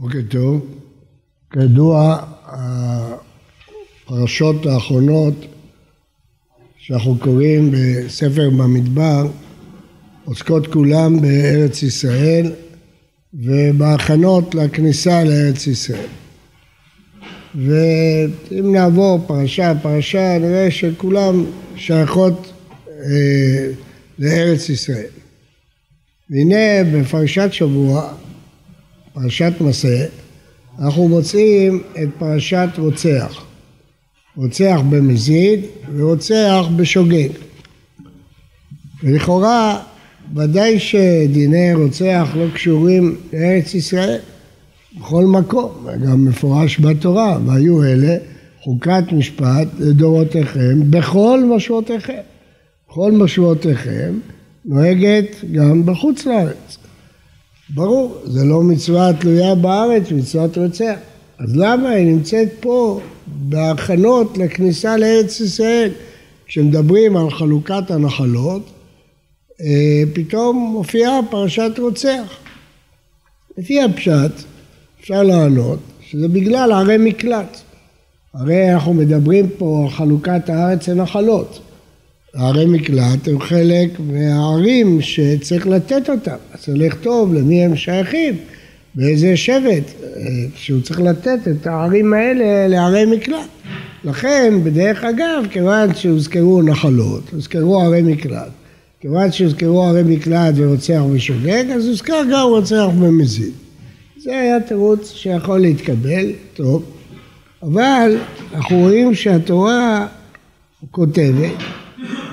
בוקר טוב. כידוע, הפרשות האחרונות שאנחנו קוראים בספר במדבר עוסקות כולם בארץ ישראל ובהכנות לכניסה לארץ ישראל. ואם נעבור פרשה פרשה נראה שכולם שייכות אה, לארץ ישראל. והנה בפרשת שבוע פרשת מסה, אנחנו מוצאים את פרשת רוצח. רוצח במזיד ורוצח בשוגג. ולכאורה ודאי שדיני רוצח לא קשורים לארץ ישראל בכל מקום, גם מפורש בתורה, והיו אלה חוקת משפט לדורותיכם בכל משמעותיכם. בכל משמעותיכם נוהגת גם בחוץ לארץ. ברור, זה לא מצווה תלויה בארץ, מצוות רוצח. אז למה היא נמצאת פה בהכנות לכניסה לארץ ישראל? כשמדברים על חלוקת הנחלות, אה, פתאום מופיעה פרשת רוצח. לפי הפשט אפשר לענות שזה בגלל ערי מקלט. הרי אנחנו מדברים פה על חלוקת הארץ לנחלות. ערי מקלט הם חלק מהערים שצריך לתת אותם, אז צריך לכתוב למי הם שייכים, באיזה שבט, שהוא צריך לתת את הערים האלה לערי מקלט. לכן, בדרך אגב, כיוון שהוזכרו נחלות, הוזכרו ערי מקלט, כיוון שהוזכרו ערי מקלט ורוצח ושוגג, אז הוזכר גם רוצח ומזיד. זה היה תירוץ שיכול להתקבל, טוב, אבל אנחנו רואים שהתורה כותבת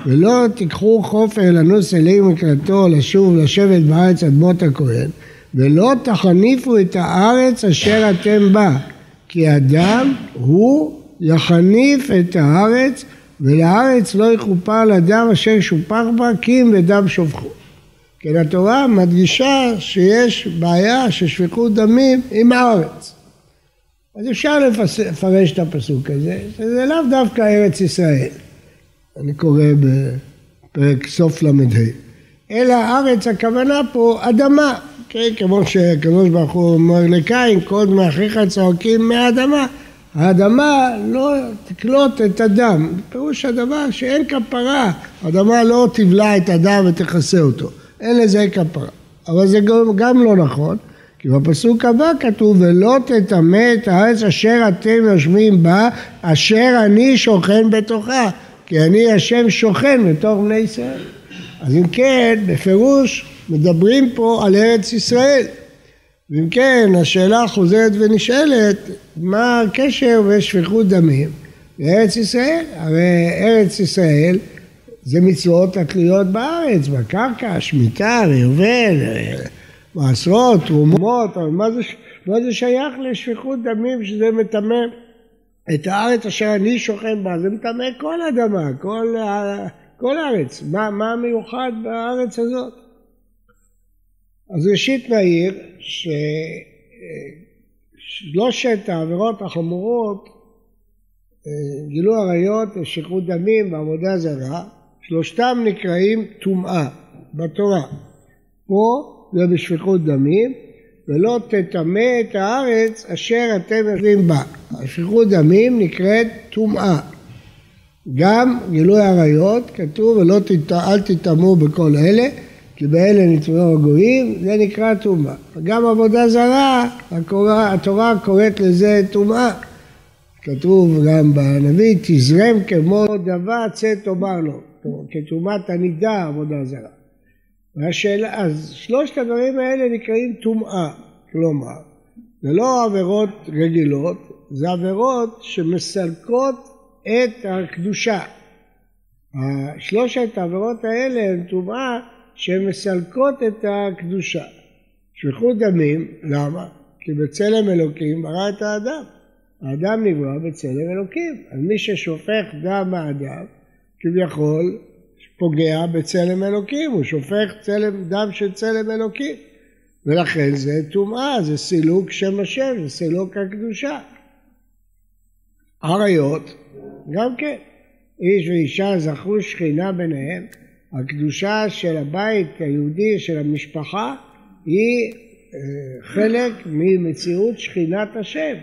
ולא תיקחו חופר לנוס אלי מקלטו לשוב לשבת בארץ אדמות הכהן ולא תחניפו את הארץ אשר אתם בה כי אדם הוא יחניף את הארץ ולארץ לא יכופר לדם אשר שופח בה כי אם ודם שופכו. כן התורה מדגישה שיש בעיה של שפיכות דמים עם הארץ. אז אפשר לפרש את הפסוק הזה, שזה לאו דווקא ארץ ישראל. אני קורא בפרק סוף ל"ה, אלא ארץ הכוונה פה אדמה, כן? כמו שהקדוש ברוך הוא אומר לקין, כל דמי אחיך צועקים מהאדמה, האדמה לא תקלוט את הדם, פירוש הדבר שאין כפרה, האדמה לא תבלע את הדם ותכסה אותו, אין לזה כפרה, אבל זה גם, גם לא נכון, כי בפסוק הבא כתוב ולא תטמא את הארץ אשר אתם יושבים בה, אשר אני שוכן בתוכה כי אני השם שוכן בתוך בני ישראל. אז אם כן, בפירוש מדברים פה על ארץ ישראל. ואם כן, השאלה חוזרת ונשאלת, מה הקשר בין שפיכות דמים לארץ ישראל? הרי ארץ ישראל זה מצוות התלויות בארץ, בקרקע, שמיטה, יובל, מעשרות, תרומות, מה זה, מה זה שייך לשפיכות דמים שזה מטמא את הארץ אשר אני שוכן בה, זה מטמא כל אדמה, כל, כל הארץ. מה, מה מיוחד בארץ הזאת? אז ראשית נעיר ששלושת העבירות החמורות, גילוי עריות, שכרות דמים ועבודה זרה, שלושתם נקראים טומאה בתורה. פה זה בשפיכות דמים, ולא תטמא את הארץ אשר אתם יושבים בה. שפיכות דמים נקראת טומאה. גם גילוי עריות, כתוב ולא. אל תטמאו בכל אלה, כי באלה נטמאו הגויים, זה נקרא טומאה. גם עבודה זרה, התורה, התורה קוראת לזה טומאה. כתוב גם בנביא, תזרם כמו דבר צא תאמר לו, כטומאת הנידה עבודה זרה. והשאלה, אז שלושת הדברים האלה נקראים טומאה, כלומר, זה לא עבירות רגילות, זה עבירות שמסלקות את הקדושה. שלושת העבירות האלה הן טומאה שמסלקות את הקדושה. שפיכות דמים, למה? כי בצלם אלוקים ברא את האדם. האדם נברא בצלם אלוקים. אז מי ששופך דם האדם, כביכול פוגע בצלם אלוקים, הוא שופך צלם, דם של צלם אלוקים. ולכן זה טומאה, זה סילוק שם השם, זה סילוק הקדושה. עריות, גם כן, איש ואישה זכו שכינה ביניהם, הקדושה של הבית היהודי, של המשפחה, היא חלק ממציאות שכינת השם.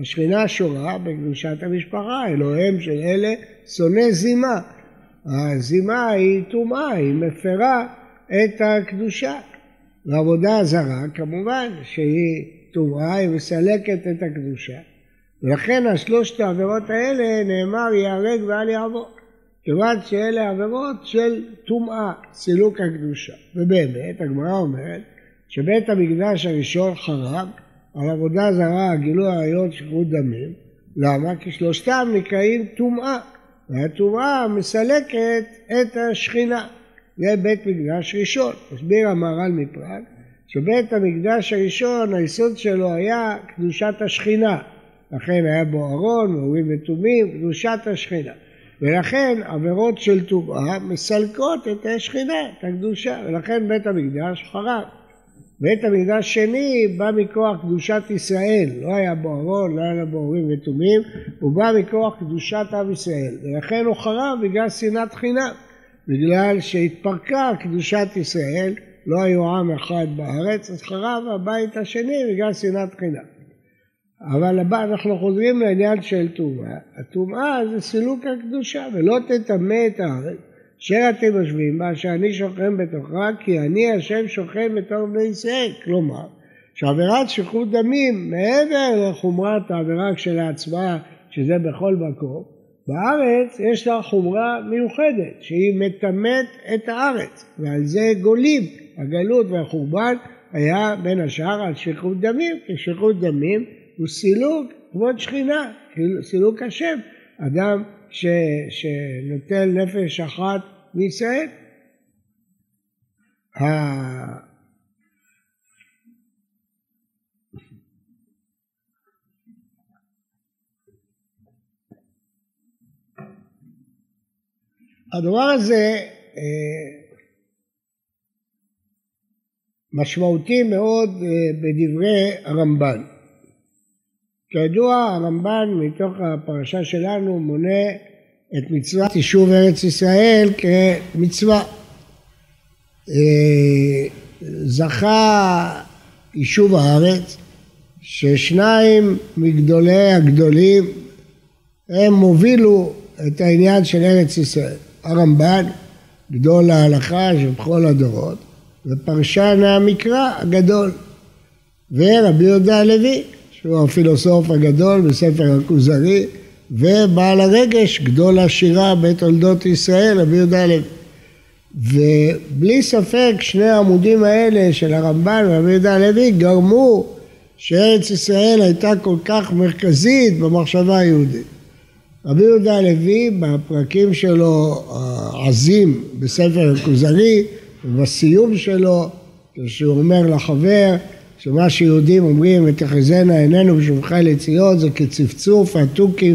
השכינה שורה בקדושת המשפחה, אלוהיהם של אלה שונא זימה. הזימה היא טומאה, היא מפרה את הקדושה. ועבודה זרה כמובן שהיא טומאה, היא מסלקת את הקדושה. ולכן השלושת העבירות האלה נאמר ייהרג ואל יעבור. כיוון שאלה עבירות של טומאה, סילוק הקדושה. ובאמת, הגמרא אומרת שבית המקדש הראשון חרב על עבודה זרה, גילוי עריות, שחרור דמים. למה? כי שלושתם נקראים טומאה, והטומאה מסלקת את השכינה. זה בית מקדש ראשון. הסביר המהר"ל מפראג שבית המקדש הראשון, היסוד שלו היה קדושת השכינה. לכן היה בו ארון, מאורים ותומים, קדושת השכינה. ולכן עבירות של טומאה מסלקות את השכינה, את הקדושה, ולכן בית המקדש חרב. בית המקדש שני בא מכוח קדושת ישראל, לא היה בו ארון, לא היה בו אורים ותומים, הוא בא מכוח קדושת עם ישראל, ולכן הוא חרב בגלל שנאת חינם, בגלל שהתפרקה קדושת ישראל, לא היו עם אחד בארץ, אז חרב הבית השני בגלל שנאת חינם. אבל הבא, אנחנו חוזרים לעניין של טומאה, הטומאה זה סילוק הקדושה, ולא תטמא את הארץ, אשר אתם יושבים בה, שאני שוכן בתוכה, כי אני השם שוכן בתור בני ישראל. כלומר, שעבירת שפיכות דמים, מעבר לחומרת העבירה כשלעצמה, שזה בכל מקום, בארץ יש לה חומרה מיוחדת, שהיא מטמאת את הארץ, ועל זה גולים, הגלות והחורבן היה בין השאר על שפיכות דמים, כי שפיכות דמים הוא סילוק כבוד שכינה, סילוק השם. אדם ש, שנוטל נפש אחת מישראל. הדבר הזה אה, משמעותי מאוד אה, בדברי הרמב"ן. כידוע הרמב"ן מתוך הפרשה שלנו מונה את מצוות יישוב ארץ ישראל כמצווה. אה, זכה יישוב הארץ ששניים מגדולי הגדולים הם הובילו את העניין של ארץ ישראל. הרמב"ן, גדול ההלכה של בכל הדורות, ופרשן המקרא הגדול, ורבי יהודה הלוי. שהוא הפילוסוף הגדול בספר הכוזרי, ובעל הרגש, גדול השירה בתולדות ישראל, רבי יהודה לוי. ובלי ספק שני העמודים האלה של הרמב"ן ורבי יהודה הלוי גרמו שארץ ישראל הייתה כל כך מרכזית במחשבה היהודית. רבי יהודה הלוי בפרקים שלו העזים בספר הכוזרי ובסיום שלו כשהוא אומר לחבר שמה שיהודים אומרים ותחזינה עינינו בשובך לציון זה כצפצוף התוכי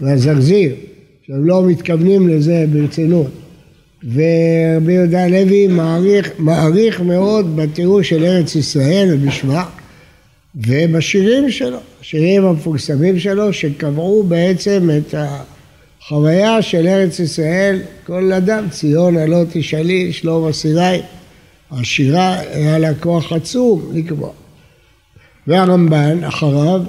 והזרזיר שהם לא מתכוונים לזה ברצינות. ורבי יהודה לוי מעריך, מעריך מאוד בתיאור של ארץ ישראל ובשמה ובשירים שלו, השירים המפורסמים שלו שקבעו בעצם את החוויה של ארץ ישראל כל אדם ציון הלא תשאלי שלום אסירי השירה היה לה כוח עצום לקבוע והרמב"ן אחריו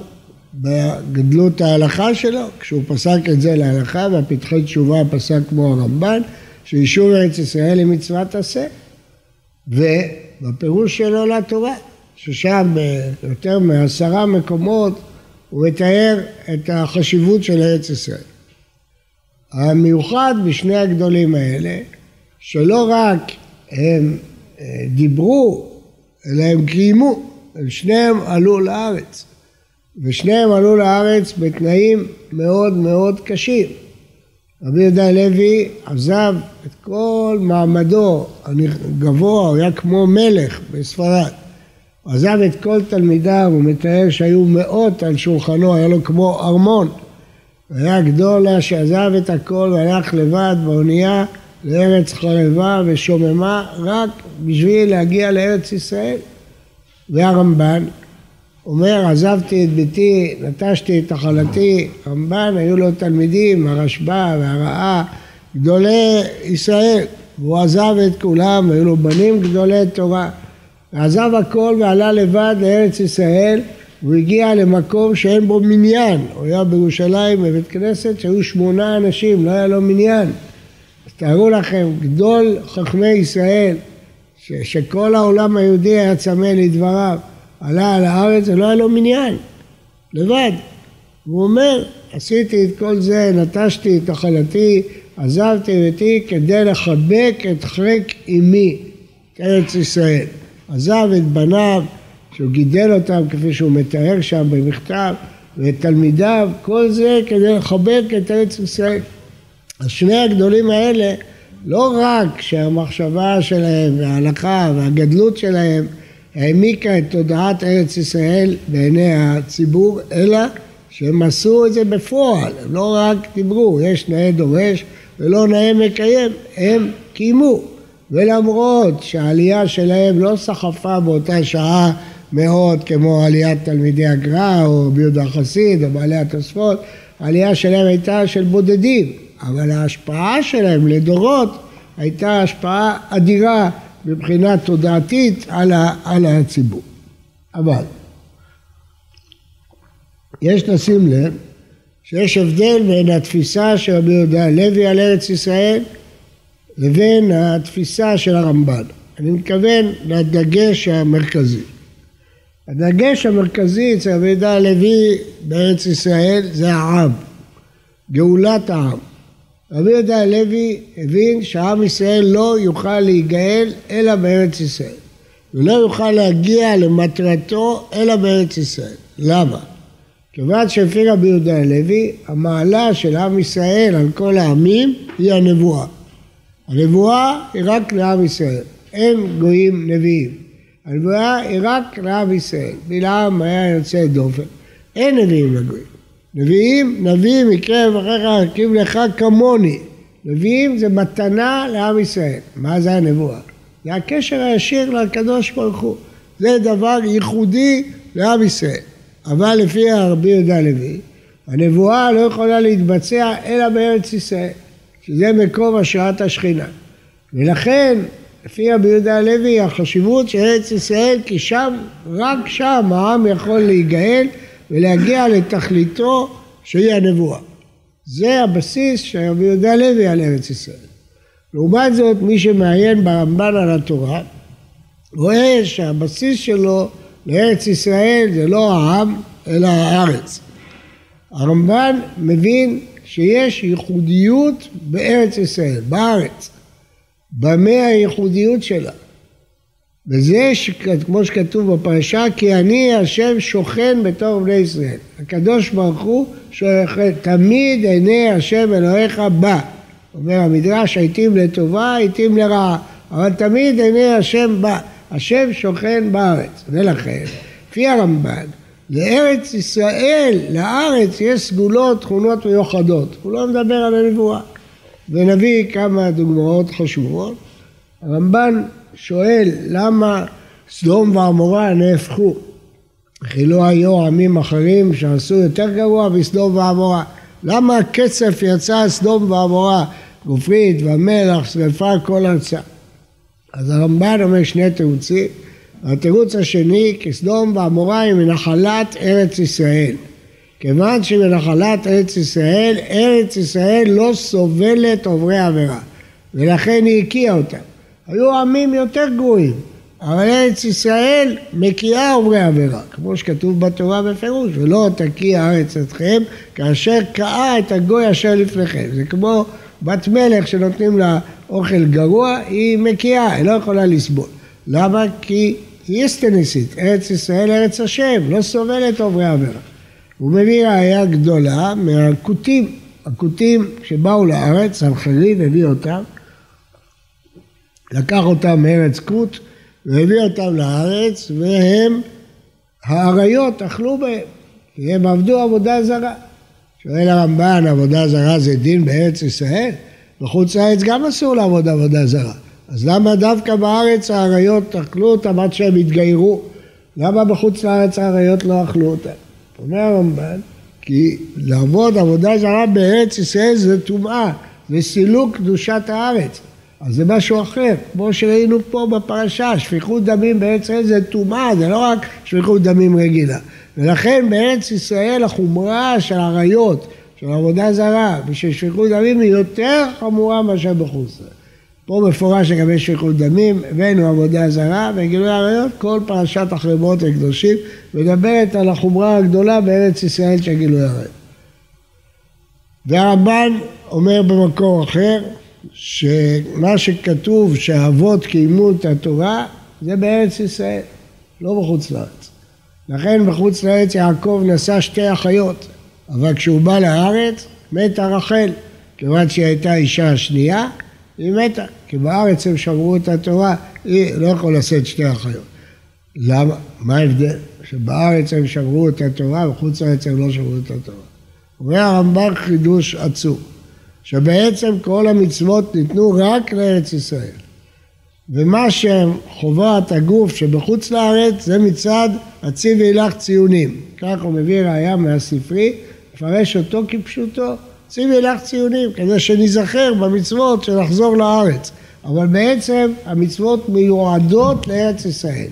בגדלות ההלכה שלו, כשהוא פסק את זה להלכה והפתחי תשובה פסק כמו הרמב"ן, שיישוב ארץ ישראל היא מצוות עשה. ובפירוש שלו לתורה, ששם ביותר מעשרה מקומות הוא מתאר את החשיבות של ארץ ישראל. המיוחד בשני הגדולים האלה, שלא רק הם אה, דיברו, אלא הם קיימו. שניהם עלו לארץ, ושניהם עלו לארץ בתנאים מאוד מאוד קשים. רבי יהודה לוי עזב את כל מעמדו הגבוה, הוא היה כמו מלך בספרד. עזב את כל תלמידיו, הוא מתאר שהיו מאות על שולחנו, היה לו כמו ארמון. היה גדולה שעזב את הכל והלך לבד באונייה לארץ חרבה ושוממה רק בשביל להגיע לארץ ישראל. והרמב"ן אומר עזבתי את ביתי, נטשתי את החלתי, רמב"ן היו לו תלמידים, הרשב"א והרעה, גדולי ישראל, והוא עזב את כולם, היו לו בנים גדולי תורה, ועזב הכל ועלה לבד לארץ ישראל הוא הגיע למקום שאין בו מניין, הוא היה בירושלים בבית כנסת שהיו שמונה אנשים, לא היה לו מניין. אז תארו לכם, גדול חכמי ישראל, ש- שכל העולם היהודי היה צמא לדבריו, עלה על הארץ ולא היה לו מניין, לבד. והוא אומר, עשיתי את כל זה, נטשתי את החלתי, עזבתי ביתי כדי לחבק את חרק אמי, ארץ ישראל. עזב את בניו, שהוא גידל אותם כפי שהוא מתאר שם במכתב, ואת תלמידיו, כל זה כדי לחבק את ארץ ישראל. אז שני הגדולים האלה, לא רק שהמחשבה שלהם וההלכה והגדלות שלהם העמיקה את תודעת ארץ ישראל בעיני הציבור, אלא שהם עשו את זה בפועל, הם לא רק דיברו, יש נאה דורש ולא נאה מקיים, הם קיימו. ולמרות שהעלייה שלהם לא סחפה באותה שעה מאוד כמו עליית תלמידי הגר"א או רבי יהודה החסיד או בעלי התוספות, העלייה שלהם הייתה של בודדים, אבל ההשפעה שלהם לדורות הייתה השפעה אדירה מבחינה תודעתית על, ה, על הציבור. אבל יש לשים לב שיש הבדל בין התפיסה של רבי יהודה הלוי על ארץ ישראל לבין התפיסה של הרמב"ן. אני מתכוון לדגש המרכזי. הדגש המרכזי אצל יהודה הלוי בארץ ישראל זה העם, גאולת העם. רבי יהודה הלוי הבין שעם ישראל לא יוכל להיגאל אלא בארץ ישראל. ולא יוכל להגיע למטרתו אלא בארץ ישראל. למה? כיוון שלפי רבי יהודה הלוי, המעלה של עם ישראל על כל העמים היא הנבואה. הנבואה היא רק לעם ישראל, אין גויים נביאים. הנבואה היא רק לעם ישראל. בלעם היה יוצא דופן. אין נביאים לגויים. נביאים, נביא מקרב אחיך יקים לך כמוני. נביאים זה מתנה לעם ישראל. מה זה הנבואה? זה הקשר הישיר לקדוש ברוך הוא. זה דבר ייחודי לעם ישראל. אבל לפי הרבי יהודה לוי, הנבואה לא יכולה להתבצע אלא בארץ ישראל, שזה מקום השראת השכינה. ולכן, לפי רבי יהודה הלוי, החשיבות של ארץ ישראל, כי שם, רק שם העם יכול להיגאל ולהגיע לתכליתו שהיא הנבואה. זה הבסיס של רבי יהודה הלוי על ארץ ישראל. לעומת זאת, מי שמעיין ברמב"ן על התורה, רואה שהבסיס שלו לארץ ישראל זה לא העם, אלא הארץ. הרמב"ן מבין שיש ייחודיות בארץ ישראל, בארץ. במה הייחודיות שלה? וזה כמו שכתוב בפרשה, כי אני השם שוכן בתור בני ישראל. הקדוש ברוך הוא שוכן, תמיד עיני השם אלוהיך בא. אומר המדרש, העיתים לטובה, העיתים לרעה, אבל תמיד עיני השם בא. השם שוכן בארץ. ולכן, לפי הרמב"ן, לארץ ישראל, לארץ, יש סגולות, תכונות מיוחדות. הוא לא מדבר על הנבואה. ונביא כמה דוגמאות חשובות. הרמב"ן שואל למה סדום ועמורה נהפכו. וכי לא היו עמים אחרים שעשו יותר גרוע מסדום ועמורה. למה הקצף יצא סדום ועמורה, גופרית והמלח, שרפה, כל ארצה. אז הרמב"ן אומר שני תירוצים. התירוץ השני, כסדום ועמורה היא מנחלת ארץ ישראל. כיוון שהיא מנחלת ארץ ישראל, ארץ ישראל לא סובלת עוברי עבירה, ולכן היא הקיאה אותם. היו עמים יותר גרועים, אבל ארץ ישראל מקיאה עוברי עבירה, כמו שכתוב בתורה בפירוש, ולא תקיא הארץ אתכם, כאשר קאה את הגוי אשר לפניכם. זה כמו בת מלך שנותנים לה אוכל גרוע, היא מקיאה, היא לא יכולה לסבול. למה? כי היא אסטניסית, ארץ ישראל ארץ השם, לא סובלת עוברי עבירה. הוא מביא ראייה גדולה מהכותים, הכותים שבאו לארץ, סנחריב הביא אותם, לקח אותם מארץ כות והביא אותם לארץ והם, האריות אכלו בהם, כי הם עבדו עבודה זרה. שואל הרמב"ן, עבודה זרה זה דין בארץ ישראל? בחוץ לארץ גם אסור לעבוד עבודה זרה. אז למה דווקא בארץ האריות אכלו אותם עד שהם התגיירו? למה בחוץ לארץ האריות לא אכלו אותם? אומר הרמב"ן, כי לעבוד עבודה זרה בארץ ישראל זה טומאה, זה סילוק קדושת הארץ. אז זה משהו אחר, כמו שראינו פה בפרשה, שפיכות דמים בארץ ישראל זה טומאה, זה לא רק שפיכות דמים רגילה. ולכן בארץ ישראל החומרה של עריות, של עבודה זרה, ושל שפיכות דמים היא יותר חמורה מאשר בחוץ לארץ. פה מפורש לגבי שפיכות דמים, הבאנו עבודה זרה וגילוי עריות, כל פרשת החרמות הקדושים מדברת על החומרה הגדולה בארץ ישראל של גילוי עריות. והרמב"ן אומר במקור אחר, שמה שכתוב שהאבות קיימו את התורה זה בארץ ישראל, לא בחוץ לארץ. לכן בחוץ לארץ יעקב נשא שתי אחיות, אבל כשהוא בא לארץ מתה רחל, כיוון שהיא הייתה אישה השנייה, היא מתה, כי בארץ הם שמרו את התורה, היא לא יכולה לשאת שתי אחיות. למה? מה ההבדל? שבארץ הם שמרו את התורה ובחוץ לארץ הם לא שמרו את התורה. אומר הרמב"ם חידוש עצום. שבעצם כל המצוות ניתנו רק לארץ ישראל. ומה שחובת הגוף שבחוץ לארץ זה מצד הציבי לך ציונים. כך הוא מביא ראייה מהספרי, מפרש אותו כפשוטו, ציבי לך ציונים, כדי שניזכר במצוות של לחזור לארץ. אבל בעצם המצוות מיועדות לארץ ישראל.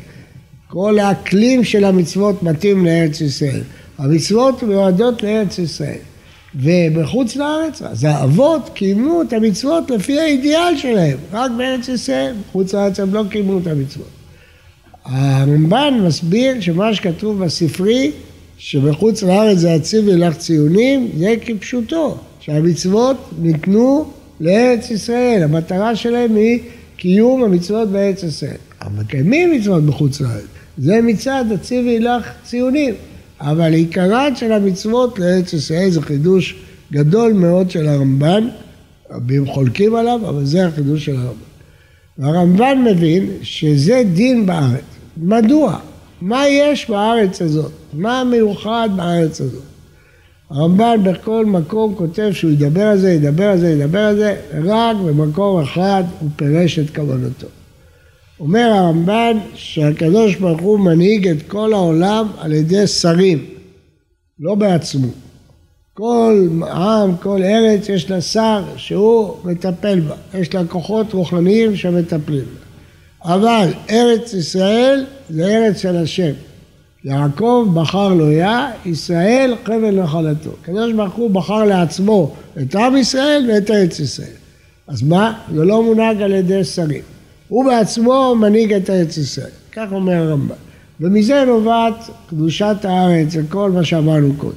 כל האקלים של המצוות מתאים לארץ ישראל. המצוות מיועדות לארץ ישראל. ובחוץ לארץ, אז האבות קיימו את המצוות לפי האידיאל שלהם, רק בארץ ישראל, בחוץ לארץ הם לא קיימו את המצוות. הרמב"ן מסביר שמה שכתוב בספרי, שבחוץ לארץ זה הציבי לך ציונים, זה כפשוטו, שהמצוות ניתנו לארץ ישראל, המטרה שלהם היא קיום המצוות בארץ ישראל. אבל מקיימים מצוות בחוץ לארץ, זה מצד הציבי לך ציונים. אבל עיקרן של המצוות לארץ ישראל זה חידוש גדול מאוד של הרמב"ן, רבים חולקים עליו, אבל זה החידוש של הרמב"ן. והרמב"ן מבין שזה דין בארץ. מדוע? מה יש בארץ הזאת? מה המיוחד בארץ הזאת? הרמב"ן בכל מקום כותב שהוא ידבר על זה, ידבר על זה, ידבר על זה, רק במקום אחד הוא פירש את כוונתו. אומר הרמב"ן שהקדוש ברוך הוא מנהיג את כל העולם על ידי שרים, לא בעצמו. כל עם, כל ארץ יש לה שר שהוא מטפל בה, יש לה כוחות רוחניים שמטפלים בה. אבל ארץ ישראל זה ארץ של השם. יעקב בחר לו יה, ישראל חבל נחלתו. הקדוש ברוך הוא בחר לעצמו את עם ישראל ואת ארץ ישראל. אז מה? זה לא מונהג על ידי שרים. הוא בעצמו מנהיג את ארץ ישראל, כך אומר הרמב"ם. ומזה נובעת קדושת הארץ וכל מה שאמרנו קודם.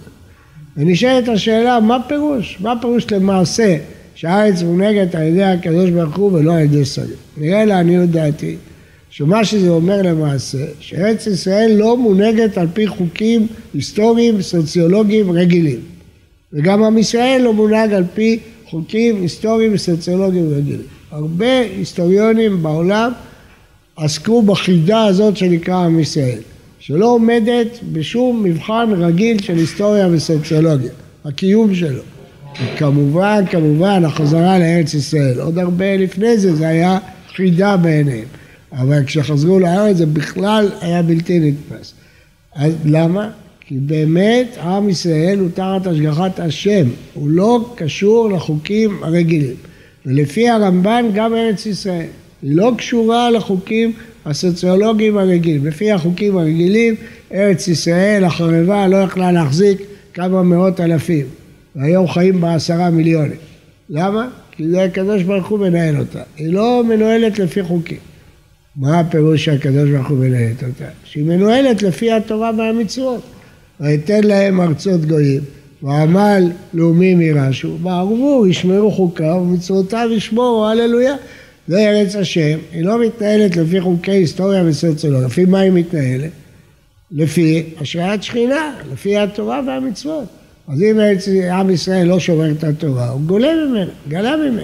ונשאלת השאלה, מה פירוש? מה פירוש למעשה שהארץ מונהגת על ידי הקדוש ברוך הוא ולא על ידי שרים? נראה לעניות דעתי שמה שזה אומר למעשה, שארץ ישראל לא מונהגת על פי חוקים היסטוריים וסוציולוגיים רגילים. וגם עם ישראל לא מונהג על פי חוקים היסטוריים וסוציולוגיים רגילים. הרבה היסטוריונים בעולם עסקו בחידה הזאת שנקרא עם ישראל, שלא עומדת בשום מבחן רגיל של היסטוריה וסוציולוגיה, הקיום שלו. וכמובן, כמובן, החזרה לארץ ישראל. עוד הרבה לפני זה, זה היה חידה בעיניהם. אבל כשחזרו לארץ זה בכלל היה בלתי נתפס. אז למה? כי באמת עם ישראל הוא תחת השגחת השם, הוא לא קשור לחוקים הרגילים. ולפי הרמב"ן גם ארץ ישראל. היא לא קשורה לחוקים הסוציולוגיים הרגילים. לפי החוקים הרגילים, ארץ ישראל החרבה לא יכלה להחזיק כמה מאות אלפים, והיום חיים בה עשרה מיליונים. למה? כי זה הקדוש ברוך הוא מנהל אותה. היא לא מנוהלת לפי חוקים. מה הפירוש שהקדוש ברוך הוא מנהלת אותה? שהיא מנוהלת לפי התורה והמצוות. ויתן להם ארצות גויים. ועמל לאומים יירשו, בערבו ישמרו חוקיו ומצוותיו ישמורו, הללויה. זה ארץ השם, היא לא מתנהלת לפי חוקי היסטוריה וסוציולוגיה, לפי מה היא מתנהלת? לפי השראת שכינה, לפי התורה והמצוות. אז אם עם ישראל לא שומר את התורה, הוא גולה ממנה, גלה ממנה.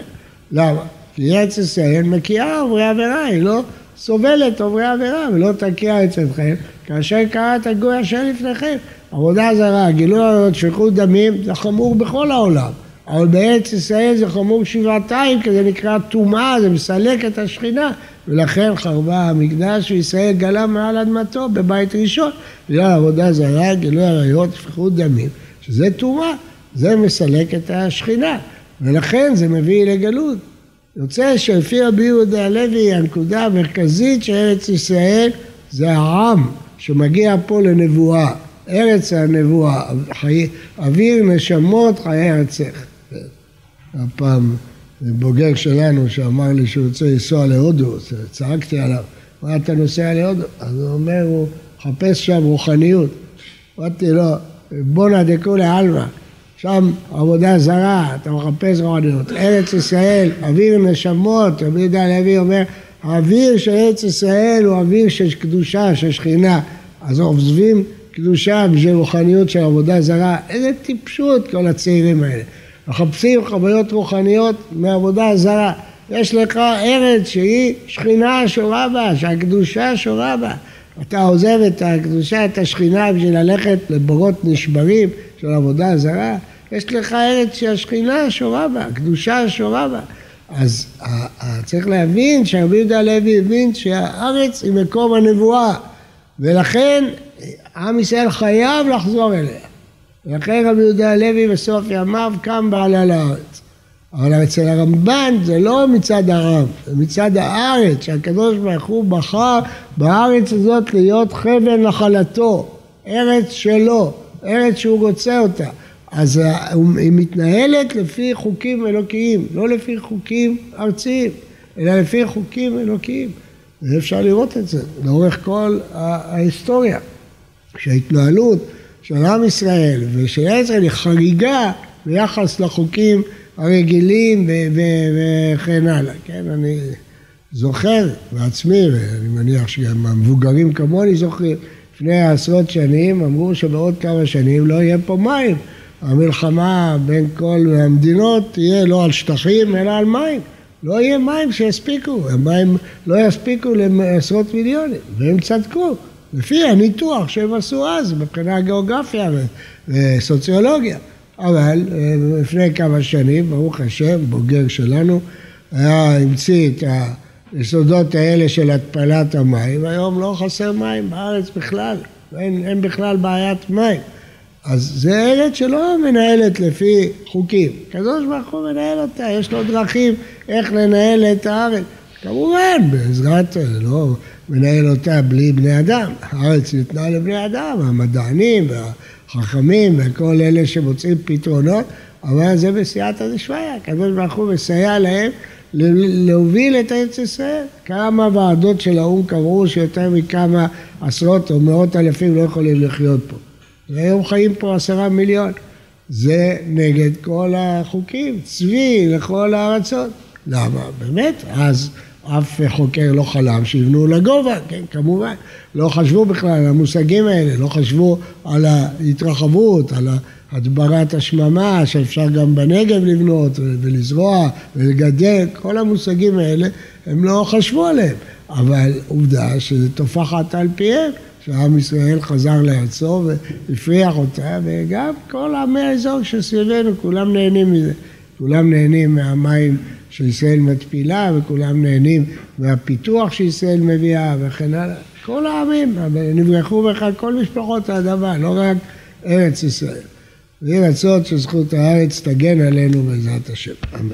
למה? כי ארץ ישראל מקיאה עוברי עבירה, היא לא סובלת עוברי עבירה ולא תקיע אצלכם כאשר קראת הגוי אשר לפניכם. עבודה זרה, גילוי עריות, שפיכות דמים, זה חמור בכל העולם. אבל בארץ ישראל זה חמור שבעתיים, כי זה נקרא טומאה, זה מסלק את השכינה, ולכן חרבה המקדש וישראל גלה מעל אדמתו בבית ראשון, בגלל עבודה זרה, גילוי עריות, שפיכות דמים, שזה טומאה, זה מסלק את השכינה, ולכן זה מביא לגלות. יוצא שלפי רבי יהודה הלוי הנקודה המרכזית של ארץ ישראל זה העם שמגיע פה לנבואה, ארץ הנבואה, חי... אוויר נשמות חיי ארצך. הפעם בוגר שלנו שאמר לי שהוא רוצה לנסוע להודו, צעקתי עליו, מה אתה נוסע להודו? אז הוא אומר, הוא מחפש שם רוחניות. אמרתי לו, בואנה דכולי עלמא, שם עבודה זרה, אתה מחפש רוחניות. ארץ ישראל, אוויר נשמות, רבי יהודה הלוי אומר, האוויר של ארץ ישראל הוא אוויר של קדושה, של שכינה. אז עוזבים קדושה בשביל רוחניות של עבודה זרה. איזה טיפשות כל הצעירים האלה. מחפשים חוויות רוחניות מעבודה זרה. יש לך ארץ שהיא שכינה שורה בה, שהקדושה שורה בה. אתה עוזב את הקדושה, את השכינה בשביל ללכת לבורות נשברים של עבודה זרה. יש לך ארץ שהשכינה שורה בה, הקדושה שורה בה. אז צריך להבין שרבי יהודה הלוי הבין שהארץ היא מקום הנבואה ולכן עם ישראל חייב לחזור אליה. ולכן רבי יהודה הלוי בסוף ימיו קם ועלה לארץ. אבל אצל הרמב"ן זה לא מצד הרב, זה מצד הארץ, שהקדוש ברוך הוא בחר בארץ הזאת להיות חבל נחלתו, ארץ שלו, ארץ שהוא רוצה אותה. אז היא מתנהלת לפי חוקים אלוקיים, לא לפי חוקים ארציים, אלא לפי חוקים אלוקיים. ואפשר לראות את זה לאורך כל ההיסטוריה, שההתנהלות של עם ישראל ושל ישראל היא חריגה ביחס לחוקים הרגילים וכן הלאה, כן, אני זוכר בעצמי, ואני מניח שגם המבוגרים כמוני זוכרים, לפני עשרות שנים אמרו שבעוד כמה שנים לא יהיה פה מים. המלחמה בין כל המדינות תהיה לא על שטחים אלא על מים. לא יהיה מים שיספיקו, המים לא יספיקו לעשרות מיליונים, והם צדקו, לפי הניתוח שהם עשו אז מבחינה גיאוגרפיה וסוציולוגיה. אבל אה, לפני כמה שנים, ברוך השם, בוגר שלנו, היה, המציא את היסודות האלה של התפלת המים, היום לא חסר מים בארץ בכלל, אין, אין בכלל בעיית מים. אז זה ארץ שלא מנהלת לפי חוקים, הקדוש ברוך הוא מנהל אותה, יש לו דרכים איך לנהל את הארץ. כמובן, בעזרת, לא מנהל אותה בלי בני אדם, הארץ ניתנה לבני אדם, המדענים והחכמים וכל אלה שמוצאים פתרונות, אבל זה בסייעתא דשמיא, הקדוש ברוך הוא מסייע להם להוביל את ארץ ישראל. כמה ועדות של האו"ם קבעו שיותר מכמה עשרות או מאות אלפים לא יכולים לחיות פה. והיום חיים פה עשרה מיליון. זה נגד כל החוקים, צבי לכל הארצות. למה? באמת, אז אף חוקר לא חלם שיבנו לגובה, כן, כמובן. לא חשבו בכלל על המושגים האלה, לא חשבו על ההתרחבות, על הדברת השממה, שאפשר גם בנגב לבנות ולזרוע ולגדל, כל המושגים האלה, הם לא חשבו עליהם. אבל עובדה שזה טופחת על פיהם. שעם ישראל חזר לארצו והפריח אותה, וגם כל עמי האזור שסביבנו, כולם נהנים מזה. כולם נהנים מהמים שישראל מתפילה, וכולם נהנים מהפיתוח שישראל מביאה, וכן הלאה. כל העמים, נברחו בכלל כל משפחות האדמה, לא רק ארץ ישראל. ויהי רצון שזכות הארץ תגן עלינו בעזרת השם. אמן.